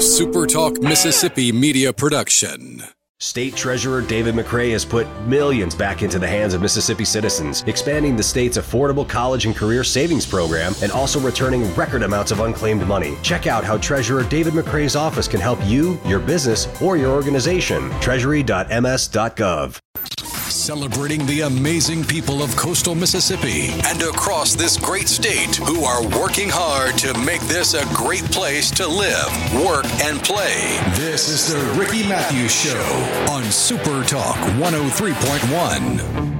SuperTalk Mississippi media production. State Treasurer David McRae has put millions back into the hands of Mississippi citizens, expanding the state's affordable college and career savings program and also returning record amounts of unclaimed money. Check out how Treasurer David McRae's office can help you, your business, or your organization. Treasury.ms.gov celebrating the amazing people of coastal Mississippi and across this great state who are working hard to make this a great place to live, work, and play. This is the Ricky Mathews Show on Super Talk 103.1.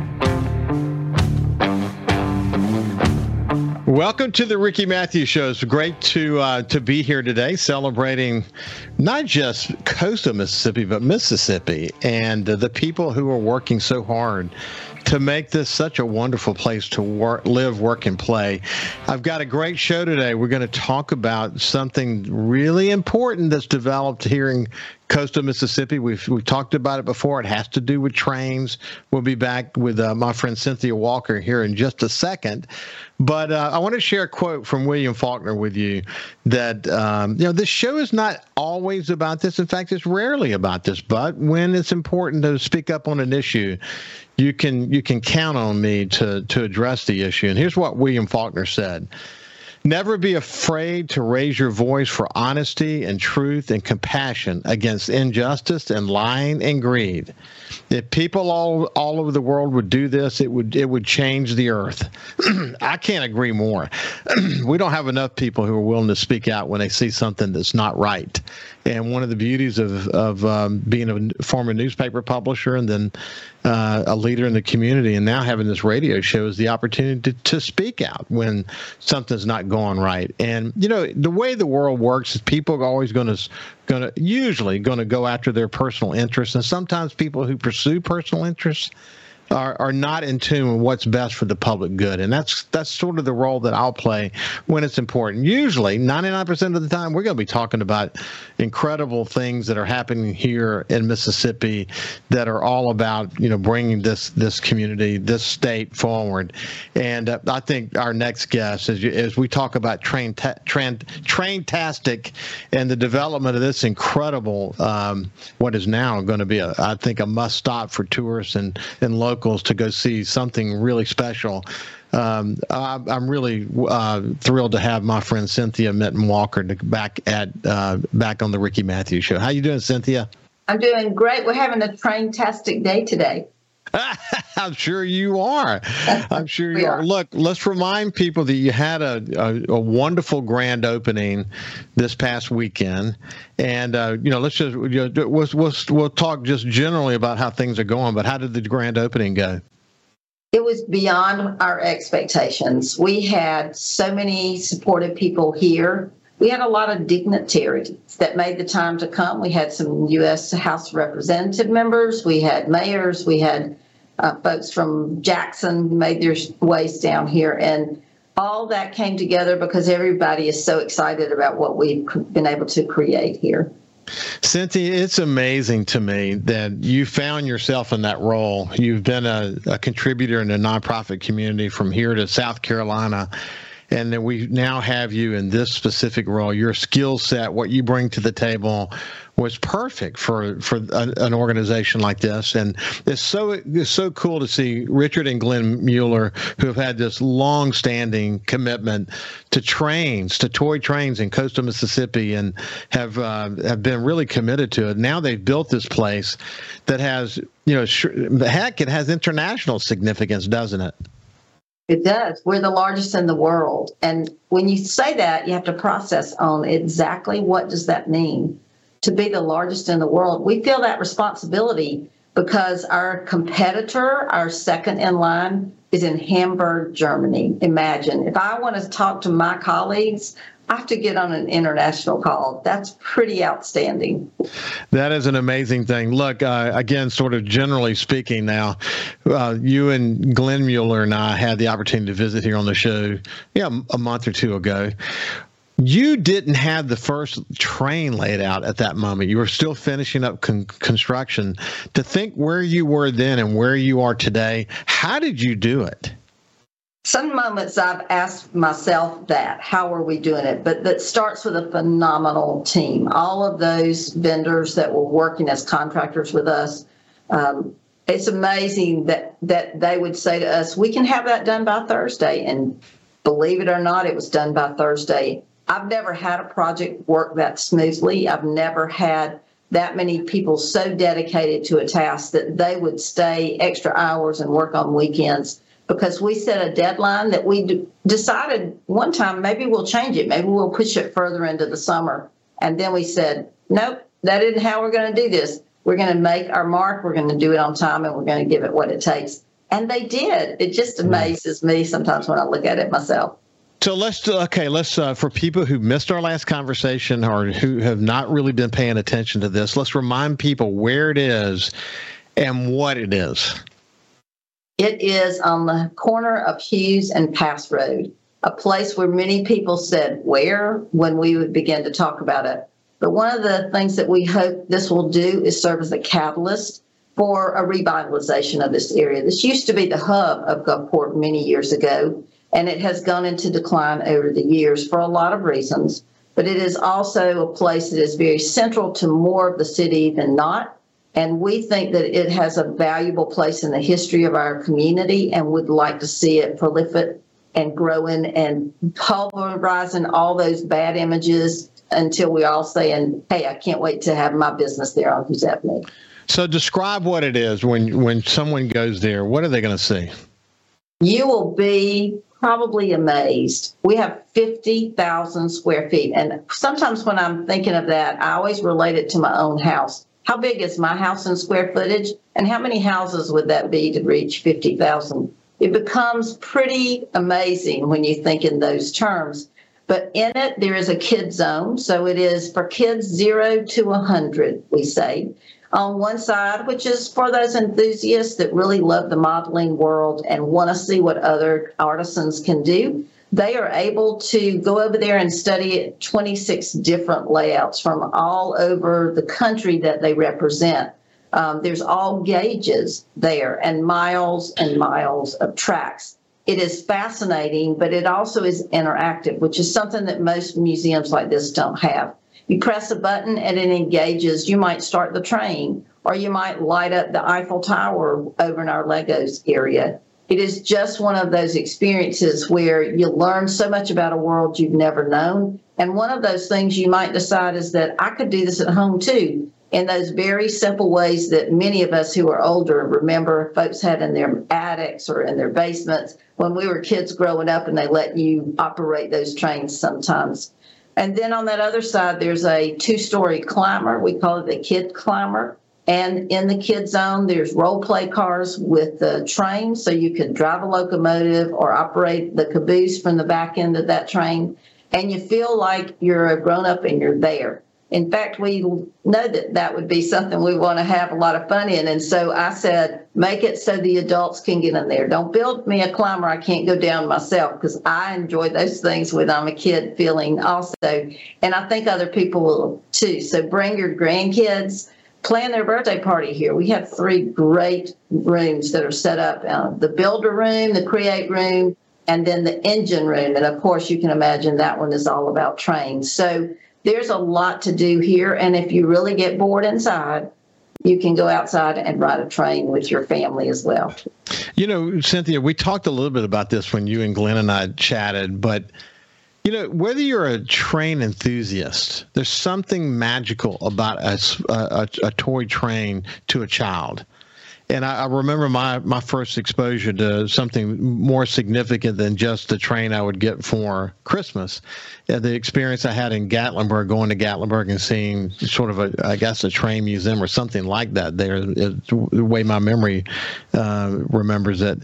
Welcome to the Ricky Mathews Show. It's great to uh, to be here today, celebrating not just coastal Mississippi, but Mississippi and uh, the people who are working so hard to make this such a wonderful place to work, live, work, and play. I've got a great show today. We're going to talk about something really important that's developed here in coastal Mississippi. We've we've talked about it before. It has to do with trains. We'll be back with uh, my friend Cynthia Walker here in just a second. But uh, I want to share a quote from William Faulkner with you that um, you know this show is not always about this. In fact, it's rarely about this. But when it's important to speak up on an issue, you can you can count on me to to address the issue. And here's what William Faulkner said. Never be afraid to raise your voice for honesty and truth and compassion against injustice and lying and greed. If people all all over the world would do this, it would it would change the earth. I can't agree more. we don't have enough people who are willing to speak out when they see something that's not right. And one of the beauties of of um, being a former newspaper publisher and then uh, a leader in the community, and now having this radio show is the opportunity to, to speak out when something's not going right. And you know the way the world works is people are always going to going to usually going to go after their personal interests, and sometimes people who pursue personal interests are, are not in tune with what's best for the public good. And that's that's sort of the role that I'll play when it's important. Usually, 99% of the time, we're going to be talking about incredible things that are happening here in Mississippi that are all about, you know, bringing this this community, this state forward. And uh, I think our next guest, as, you, as we talk about train ta- train train tastic and the development of this incredible, um, what is now going to be, a, I think, a must stop for tourists and, and local locals to go see something really special. Um, I, am really uh, thrilled to have my friend Cynthia Minton Walker back at uh, back on the Ricky Mathews Show. How you doing, Cynthia? I'm doing great. We're having a train-tastic day today. I'm sure you are. I'm sure you are. are. Look, let's remind people that you had a, a, a wonderful grand opening this past weekend, and uh, you know, let's just you know, we'll, we'll we'll talk just generally about how things are going. But how did the grand opening go? It was beyond our expectations. We had so many supportive people here. We had a lot of dignitaries that made the time to come. We had some U.S. House Representative members, we had mayors, we had uh, folks from Jackson made their ways down here, and all that came together because everybody is so excited about what we've been able to create here. Cynthia, it's amazing to me that you found yourself in that role. You've been a, a contributor in the nonprofit community from here to South Carolina and then we now have you in this specific role. Your skill set, what you bring to the table, was perfect for for a, an organization like this. And it's so it's so cool to see Richard and Glenn Mueller, who have had this long-standing commitment to trains, to toy trains in coastal Mississippi, and have uh, have been really committed to it. Now they've built this place that has, you know, heck, it has international significance, doesn't it? It does. We're the largest in the world. And when you say that, you have to process on exactly what does that mean to be the largest in the world. We feel that responsibility because our competitor, our second in line, is in Hamburg, Germany. Imagine if I want to talk to my colleagues I have to get on an international call. That's pretty outstanding. That is an amazing thing. Look, uh, again, sort of generally speaking, now, uh, you and Glenn Mueller and I had the opportunity to visit here on the show, yeah, a month or two ago. You didn't have the first train laid out at that moment. You were still finishing up con- construction. To think where you were then and where you are today, how did you do it? Some moments I've asked myself that, how are we doing it? But that starts with a phenomenal team. All of those vendors that were working as contractors with us, um, it's amazing that that they would say to us, "We can have that done by Thursday," and believe it or not, it was done by Thursday. I've never had a project work that smoothly. I've never had that many people so dedicated to a task that they would stay extra hours and work on weekends because we set a deadline that we d- decided one time maybe we'll change it, maybe we'll push it further into the summer. And then we said, nope, that isn't how we're going to do this. We're going to make our mark, we're going to do it on time, and we're going to give it what it takes. And they did. It just amazes me sometimes when I look at it myself. So let's okay. Let's uh, for people who missed our last conversation or who have not really been paying attention to this. Let's remind people where it is and what it is. It is on the corner of Hughes and Pass Road, a place where many people said, Where? when we would begin to talk about it. But one of the things that we hope this will do is serve as a catalyst for a revitalization of this area. This used to be the hub of Gulfport many years ago, and it has gone into decline over the years for a lot of reasons. But it is also a place that is very central to more of the city than not. And we think that it has a valuable place in the history of our community and would like to see it proliferate and growing and pulverizing all those bad images until we all saying, hey, I can't wait to have my business there on Hughes So describe what it is when when someone goes there. What are they going to see? You will be probably amazed. We have 50,000 square feet. And sometimes when I'm thinking of that, I always relate it to my own house. How big is my house in square footage? And how many houses would that be to reach 50,000? It becomes pretty amazing when you think in those terms. But in it, there is a kid zone. So it is for kids zero to 100, we say. On one side, which is for those enthusiasts that really love the modeling world and want to see what other artisans can do they are able to go over there and study 26 different layouts from all over the country that they represent. Um, there's all gauges there and miles and miles of tracks. It is fascinating, but it also is interactive, which is something that most museums like this don't have. You press a button and it engages. You might start the train, or you might light up the Eiffel Tower over in our Legos area it is just one of those experiences where you learn so much about a world you've never known. And one of those things you might decide is that I could do this at home too, in those very simple ways that many of us who are older remember folks had in their attics or in their basements when we were kids growing up and they let you operate those trains sometimes. And then on that other side, there's a two story climber. We call it the kid climber. And in the kid zone, there's role play cars with the train, so you can drive a locomotive or operate the caboose from the back end of that train. And you feel like you're a grown up and you're there. In fact, we know that that would be something we want to have a lot of fun in. And so I said, make it so the adults can get in there. Don't build me a climber I can't go down myself because I enjoy those things when I'm a kid feeling also. And I think other people will too. So bring your grandkids plan their birthday party here. We have three great rooms that are set up uh, the builder room, the create room, and then the engine room. And of course, you can imagine that one is all about trains. So there's a lot to do here. And if you really get bored inside, you can go outside and ride a train with your family as well. You know, Cynthia, we talked a little bit about this when you and Glenn and I chatted, but you know, whether you're a train enthusiast, there's something magical about a, a, a toy train to a child. And I, I, remember my, my first exposure to something more significant than just the train I would get for Christmas. Uh, the experience I had in Gatlinburg, going to Gatlinburg and seeing sort of a, I guess, a train museum or something like that. There, is the way my memory uh, remembers it.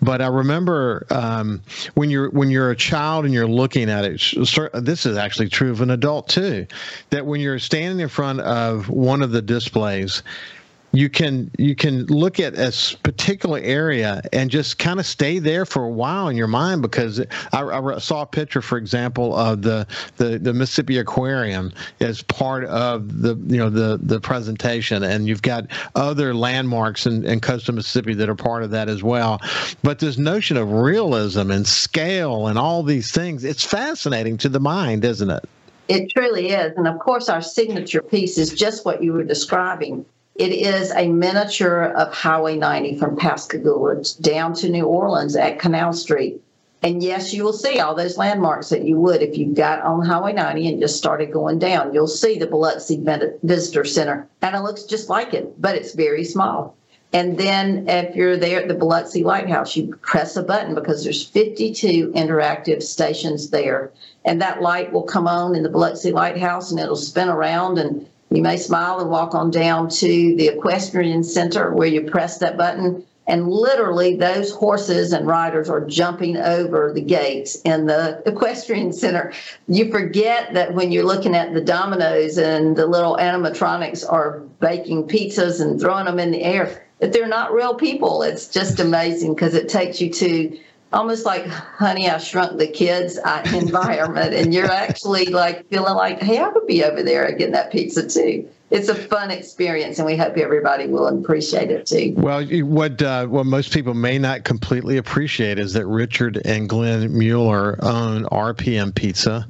But I remember um, when you're when you're a child and you're looking at it. This is actually true of an adult too. That when you're standing in front of one of the displays you can you can look at a particular area and just kind of stay there for a while in your mind because I, I, saw a picture, for example, of the, the the Mississippi Aquarium as part of the you know the the presentation, and you've got other landmarks in, in coastal Mississippi that are part of that as well. But this notion of realism and scale and all these things, it's fascinating to the mind, isn't it? It truly is. And of course, our signature piece is just what you were describing it is a miniature of Highway 90 from Pascagoula down to New Orleans at Canal Street. And yes, you will see all those landmarks that you would if you got on Highway 90 and just started going down. You'll see the Biloxi Visitor Center, and it looks just like it, but it's very small. And then if you're there at the Biloxi Lighthouse, you press a button because there's 52 interactive stations there. And that light will come on in the Biloxi Lighthouse and it'll spin around and you may smile and walk on down to the equestrian center where you press that button. And literally, those horses and riders are jumping over the gates in the equestrian center. You forget that when you're looking at the dominoes and the little animatronics are baking pizzas and throwing them in the air, that they're not real people. It's just amazing because it takes you to almost like honey i shrunk the kids environment and you're actually like feeling like hey i could be over there getting that pizza too it's a fun experience and we hope everybody will appreciate it too well what uh, what most people may not completely appreciate is that richard and glenn mueller own rpm pizza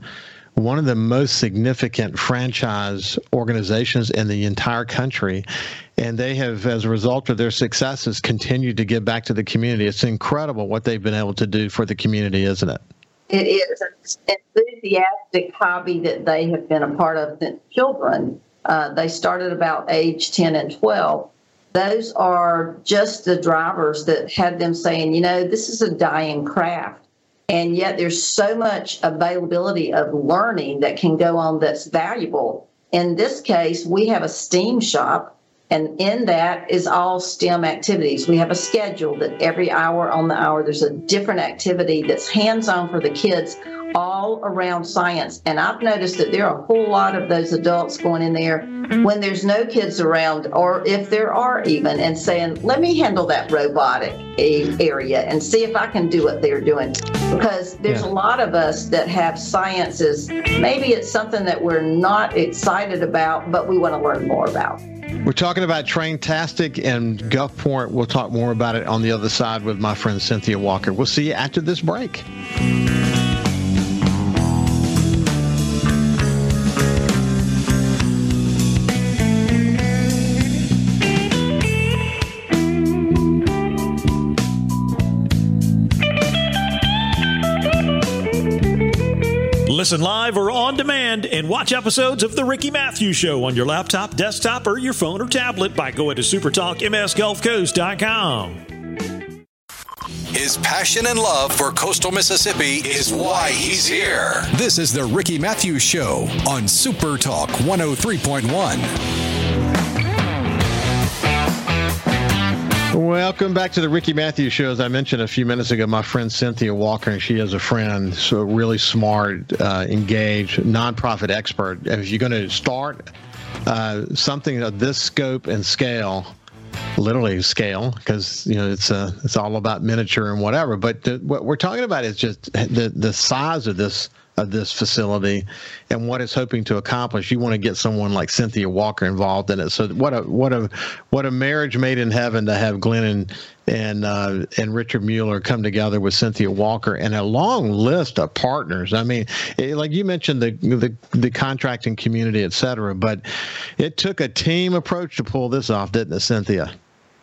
one of the most significant franchise organizations in the entire country. And they have, as a result of their successes, continued to give back to the community. It's incredible what they've been able to do for the community, isn't it? It is. An enthusiastic hobby that they have been a part of since children. Uh, they started about age 10 and 12. Those are just the drivers that had them saying, you know, this is a dying craft and yet there's so much availability of learning that can go on that's valuable. In this case, we have a STEAM shop, and in that is all STEM activities. We have a schedule that every hour on the hour there's a different activity that's hands on for the kids all around science. And I've noticed that there are a whole lot of those adults going in there when there's no kids around, or if there are even, and saying, let me handle that robotic area and see if I can do what they're doing. Because there's yeah. a lot of us that have sciences. Maybe it's something that we're not excited about, but we want to learn more about. We're talking about Traintastic and Gulfport. We'll talk more about it on the other side with my friend Cynthia Walker. We'll see you after this break. Listen live or on demand and watch episodes of The Ricky Mathews Show on your laptop, desktop, or your phone or tablet by going to supertalkmsgulfcoast.com. His passion and love for coastal Mississippi is why he's here. This is The Ricky Mathews Show on Super Talk 103.1. Welcome back to the Ricky Mathews Show. As I mentioned a few minutes ago, my friend Cynthia Walker, and she has a friend, so really smart, uh, engaged, nonprofit expert. If you're going to start uh, something of this scope and scale, literally scale, because you know it's uh, it's all about miniature and whatever. But the, what we're talking about is just the the size of this of this facility and what it's hoping to accomplish. You want to get someone like Cynthia Walker involved in it. So what a what a what a marriage made in heaven to have Glenn and and uh, and Richard Mueller come together with Cynthia Walker and a long list of partners. I mean, it, like you mentioned the, the the contracting community, et cetera, but it took a team approach to pull this off, didn't it, Cynthia?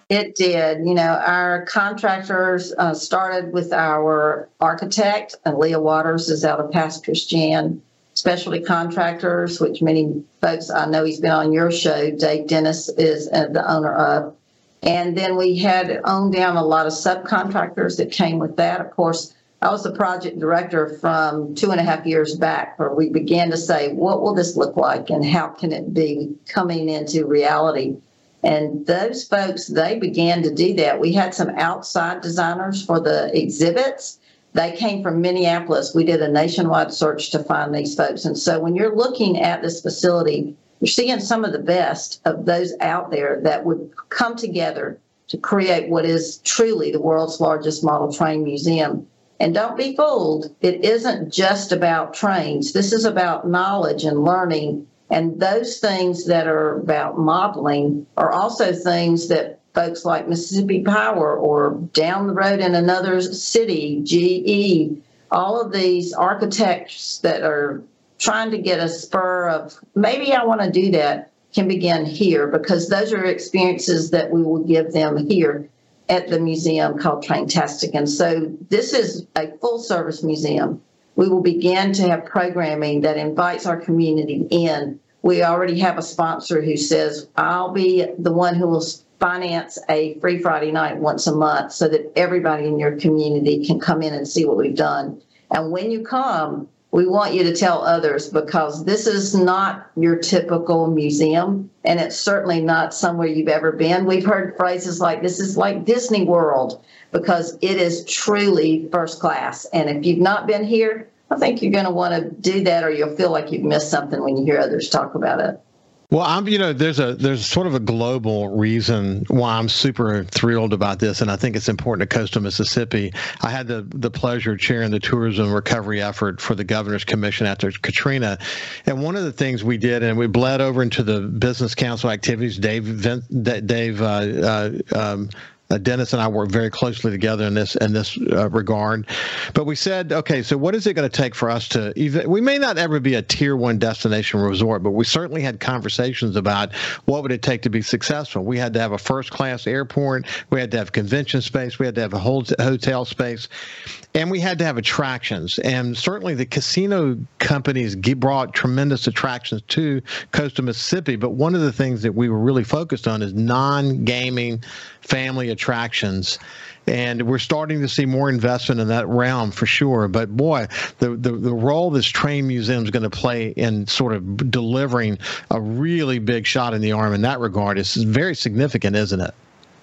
It did. You know, our contractors uh, started with our architect, and Leah Waters is out of Pass Christian. Specialty contractors, which many folks I know he's been on your show. Dave Dennis is uh, the owner of. And then we had owned down a lot of subcontractors that came with that. Of course, I was the project director from two and a half years back, where we began to say, what will this look like and how can it be coming into reality? And those folks, they began to do that. We had some outside designers for the exhibits. They came from Minneapolis. We did a nationwide search to find these folks. And so when you're looking at this facility, you're seeing some of the best of those out there that would come together to create what is truly the world's largest model train museum. And don't be fooled, it isn't just about trains. This is about knowledge and learning. And those things that are about modeling are also things that folks like Mississippi Power or down the road in another city, GE, all of these architects that are trying to get a spur of maybe I want to do that can begin here because those are experiences that we will give them here at the museum called Traintastic. And so this is a full service museum. We will begin to have programming that invites our community in. We already have a sponsor who says, I'll be the one who will finance a free Friday night once a month so that everybody in your community can come in and see what we've done. And when you come, we want you to tell others because this is not your typical museum and it's certainly not somewhere you've ever been. We've heard phrases like this is like Disney World because it is truly first class. And if you've not been here, I think you're going to want to do that or you'll feel like you've missed something when you hear others talk about it. Well, I'm you know there's a there's sort of a global reason why I'm super thrilled about this, and I think it's important to coastal Mississippi. I had the the pleasure of chairing the tourism recovery effort for the governor's commission after Katrina, and one of the things we did, and we bled over into the business council activities. Dave Dave uh, uh, um, uh, Dennis and I work very closely together in this in this uh, regard. But we said, okay, so what is it going to take for us to even? We may not ever be a tier one destination resort, but we certainly had conversations about what would it take to be successful. We had to have a first class airport. We had to have convention space. We had to have a whole hotel space, and we had to have attractions. And certainly the casino companies brought tremendous attractions to coastal Mississippi. But one of the things that we were really focused on is non gaming family attractions and we're starting to see more investment in that realm for sure. But boy, the the, the role this train museum is going to play in sort of delivering a really big shot in the arm in that regard is very significant, isn't it?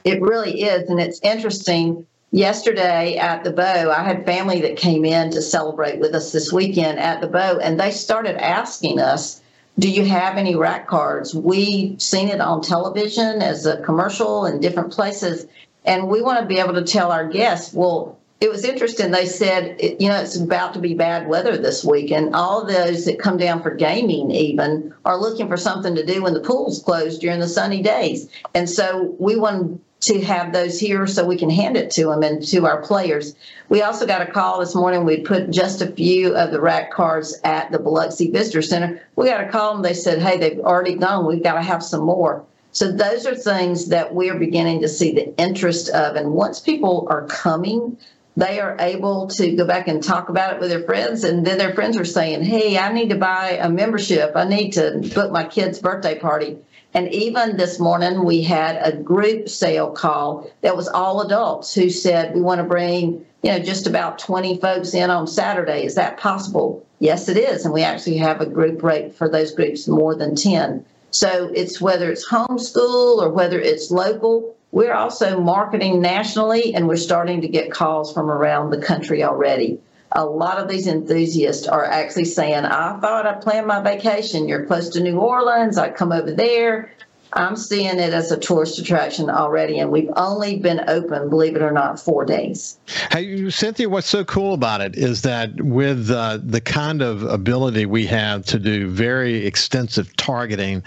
It really is, and it's interesting. Yesterday at the Beau, I had family that came in to celebrate with us this weekend at the Beau, and they started asking us do you have any rack cards? We've seen it on television as a commercial in different places, and we want to be able to tell our guests, well, it was interesting. They said, you know, it's about to be bad weather this week, and all those that come down for gaming even are looking for something to do when the pool's closed during the sunny days. And so we want to have those here so we can hand it to them and to our players. We also got a call this morning. We'd put just a few of the rack cards at the Biloxi Visitor Center. We got a call and they said, hey, they've already gone. We've got to have some more. So those are things that we're beginning to see the interest of. And once people are coming, they are able to go back and talk about it with their friends. And then their friends are saying, hey, I need to buy a membership. I need to book my kid's birthday party and even this morning, we had a group sale call that was all adults who said, We want to bring, you know, just about 20 folks in on Saturday. Is that possible? Yes, it is. And we actually have a group rate for those groups more than 10. So it's whether it's homeschool or whether it's local. We're also marketing nationally, and we're starting to get calls from around the country already a lot of these enthusiasts are actually saying, I thought I planned my vacation. You're close to New Orleans. I'd come over there. I'm seeing it as a tourist attraction already, and we've only been open, believe it or not, four days. Hey, Cynthia, what's so cool about it is that with uh, the kind of ability we have to do very extensive targeting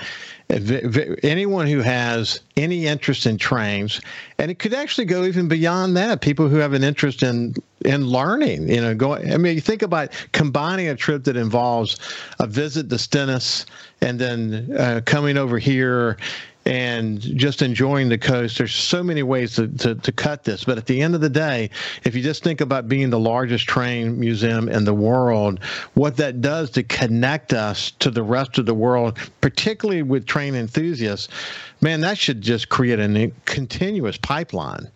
anyone who has any interest in trains, and it could actually go even beyond that. People who have an interest in in learning, you know, going. I mean, you think about combining a trip that involves a visit to Stennis and then uh, coming over here and just enjoying the coast. There's so many ways to, to, to, cut this. But at the end of the day, if you just think about being the largest train museum in the world, what that does to connect us to the rest of the world, particularly with train enthusiasts, man, that should just create a continuous pipeline.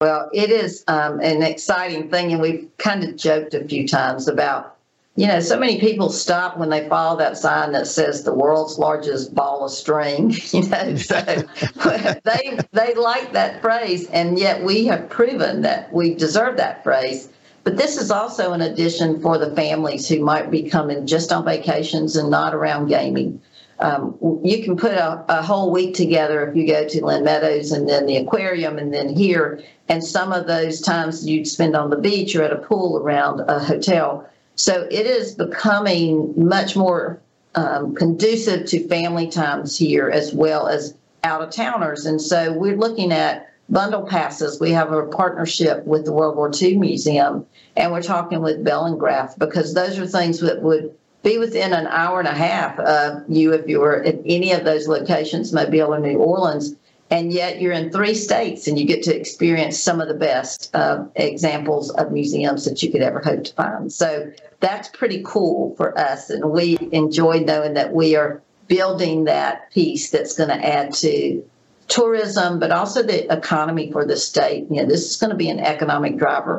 Well, it is um, an exciting thing, and we've kind of joked a few times about you know, so many people stop when they follow that sign that says the world's largest ball of string. You know, so they they like that phrase, and yet we have proven that we deserve that phrase. But this is also an addition for the families who might be coming just on vacations and not around gaming. um, you can put a, a, whole week together if you go to Lynn Meadows and then the aquarium and then here. And some of those times you'd spend on the beach or at a pool around a hotel. So it is becoming much more um, conducive to family times here as well as out of towners. And so we're looking at bundle passes. We have a partnership with the World War II Museum, and we're talking with Bellingrath because those are things that would be within an hour and a half of you if you were at any of those locations, Mobile or New Orleans. And yet you're in three states and you get to experience some of the best uh, examples of museums that you could ever hope to find. So that's pretty cool for us. And we enjoy knowing that we are building that piece that's going to add to tourism, but also the economy for the state. You know, this is going to be an economic driver.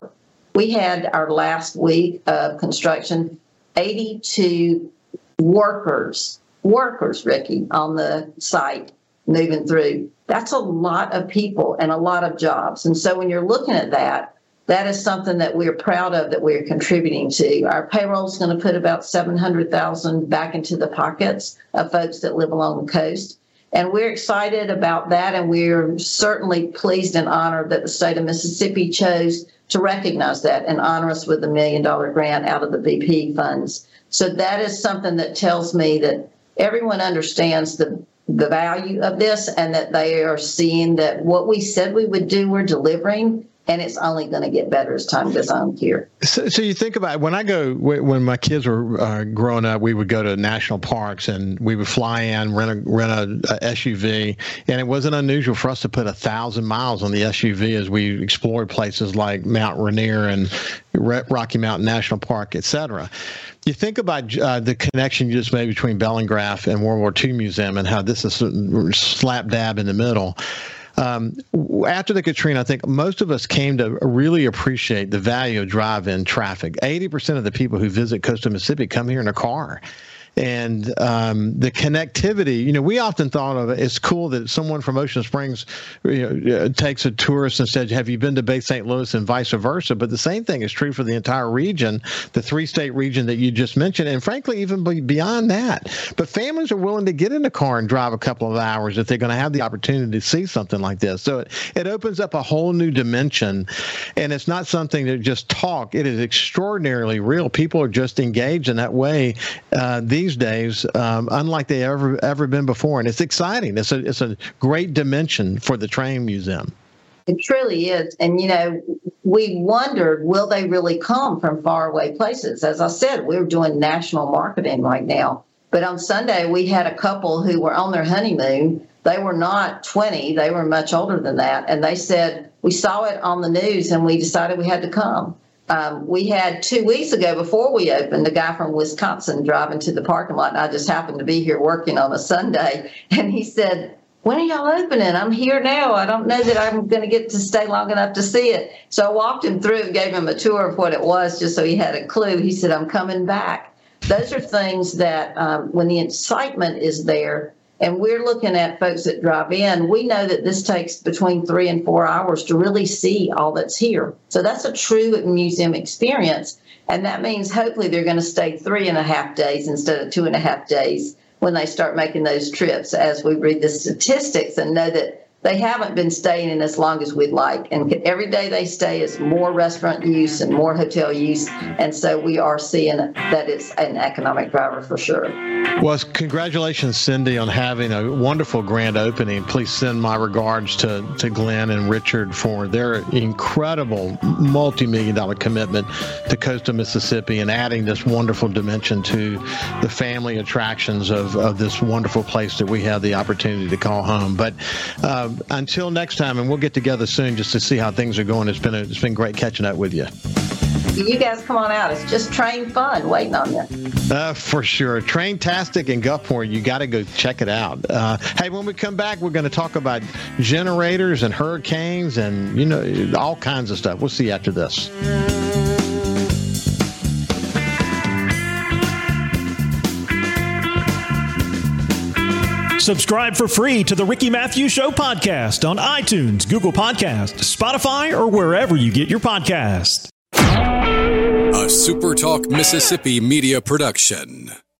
We had our last week of construction 82 workers, workers, Ricky, on the site moving through. That's a lot of people and a lot of jobs. And so when you're looking at that, that is something that we're proud of that we're contributing to. Our payroll is going to put about 700,000 back into the pockets of folks that live along the coast. And we're excited about that. And we're certainly pleased and honored that the state of Mississippi chose to recognize that and honor us with a million dollar grant out of the BP funds. So that is something that tells me that everyone understands the the value of this and that they are seeing that what we said we would do, we're delivering and it's only going to get better as time goes on here. So, so you think about when I go when my kids were uh, growing up, we would go to national parks and we would fly in, rent a rent a, a, SUV, and it wasn't unusual for us to put a thousand miles on the SUV as we explored places like Mount Rainier and Rocky Mountain National Park, etc. You think about uh, the connection you just made between Bellingrath and World War II Museum and how this is slap dab in the middle. Um, after the Katrina, I think most of us came to really appreciate the value of drive-in traffic. Eighty percent of the people who visit coastal Mississippi come here in a car and um, the connectivity. You know, we often thought of it. It's cool that someone from Ocean Springs you know, takes a tourist and says, "Have you been to Bay St. Louis?" and vice versa. But the same thing is true for the entire region, the three-state region that you just mentioned, and frankly, even beyond that. But families are willing to get in the car and drive a couple of hours if they're going to have the opportunity to see something like this. So it, it opens up a whole new dimension, and it's not something that just talk. It is extraordinarily real. People are just engaged in that way. Uh, these these days, um, unlike they ever ever been before, and it's exciting. It's a it's a great dimension for the train museum. It truly is, and you know, we wondered will they really come from faraway places? As I said, we're doing national marketing right now. But on Sunday, we had a couple who were on their honeymoon. They were not 20, they were much older than that. And they said, We saw it on the news and we decided we had to come. Um, we had two weeks ago before we opened a guy from Wisconsin driving to the parking lot, and I just happened to be here working on a Sunday, and he said, "When are y'all opening? I'm here now. I don't know that I'm going to get to stay long enough to see it." So I walked him through gave him a tour of what it was, just so he had a clue. He said, "I'm coming back." Those are things that, um, when the excitement is there, and we're looking at folks that drive in. We know that this takes between three and four hours to really see all that's here. So that's a true museum experience. And that means hopefully they're going to stay three and a half days instead of two and a half days when they start making those trips as we read the statistics and know that they haven't been staying in as long as we'd like. And every day they stay is more restaurant use and more hotel use. And so we are seeing that it's an economic driver for sure. Well, congratulations, Cindy, on having a wonderful grand opening. Please send my regards to, to Glenn and Richard for their incredible multi million dollar commitment to coastal Mississippi and adding this wonderful dimension to the family attractions of, of this wonderful place that we have the opportunity to call home. But uh, uh, until next time, and we'll get together soon just to see how things are going. It's been a, it's been great catching up with you. You guys come on out. It's just train fun waiting on you. Uh, for sure. Traintastic in Gulfport. You got to go check it out. Uh, hey, when we come back, we're going to talk about generators and hurricanes and, you know, all kinds of stuff. We'll see you after this. Subscribe for free to the Ricky Mathews Show podcast on iTunes, Google Podcast, Spotify, or wherever you get your podcast. A SuperTalk Mississippi media production.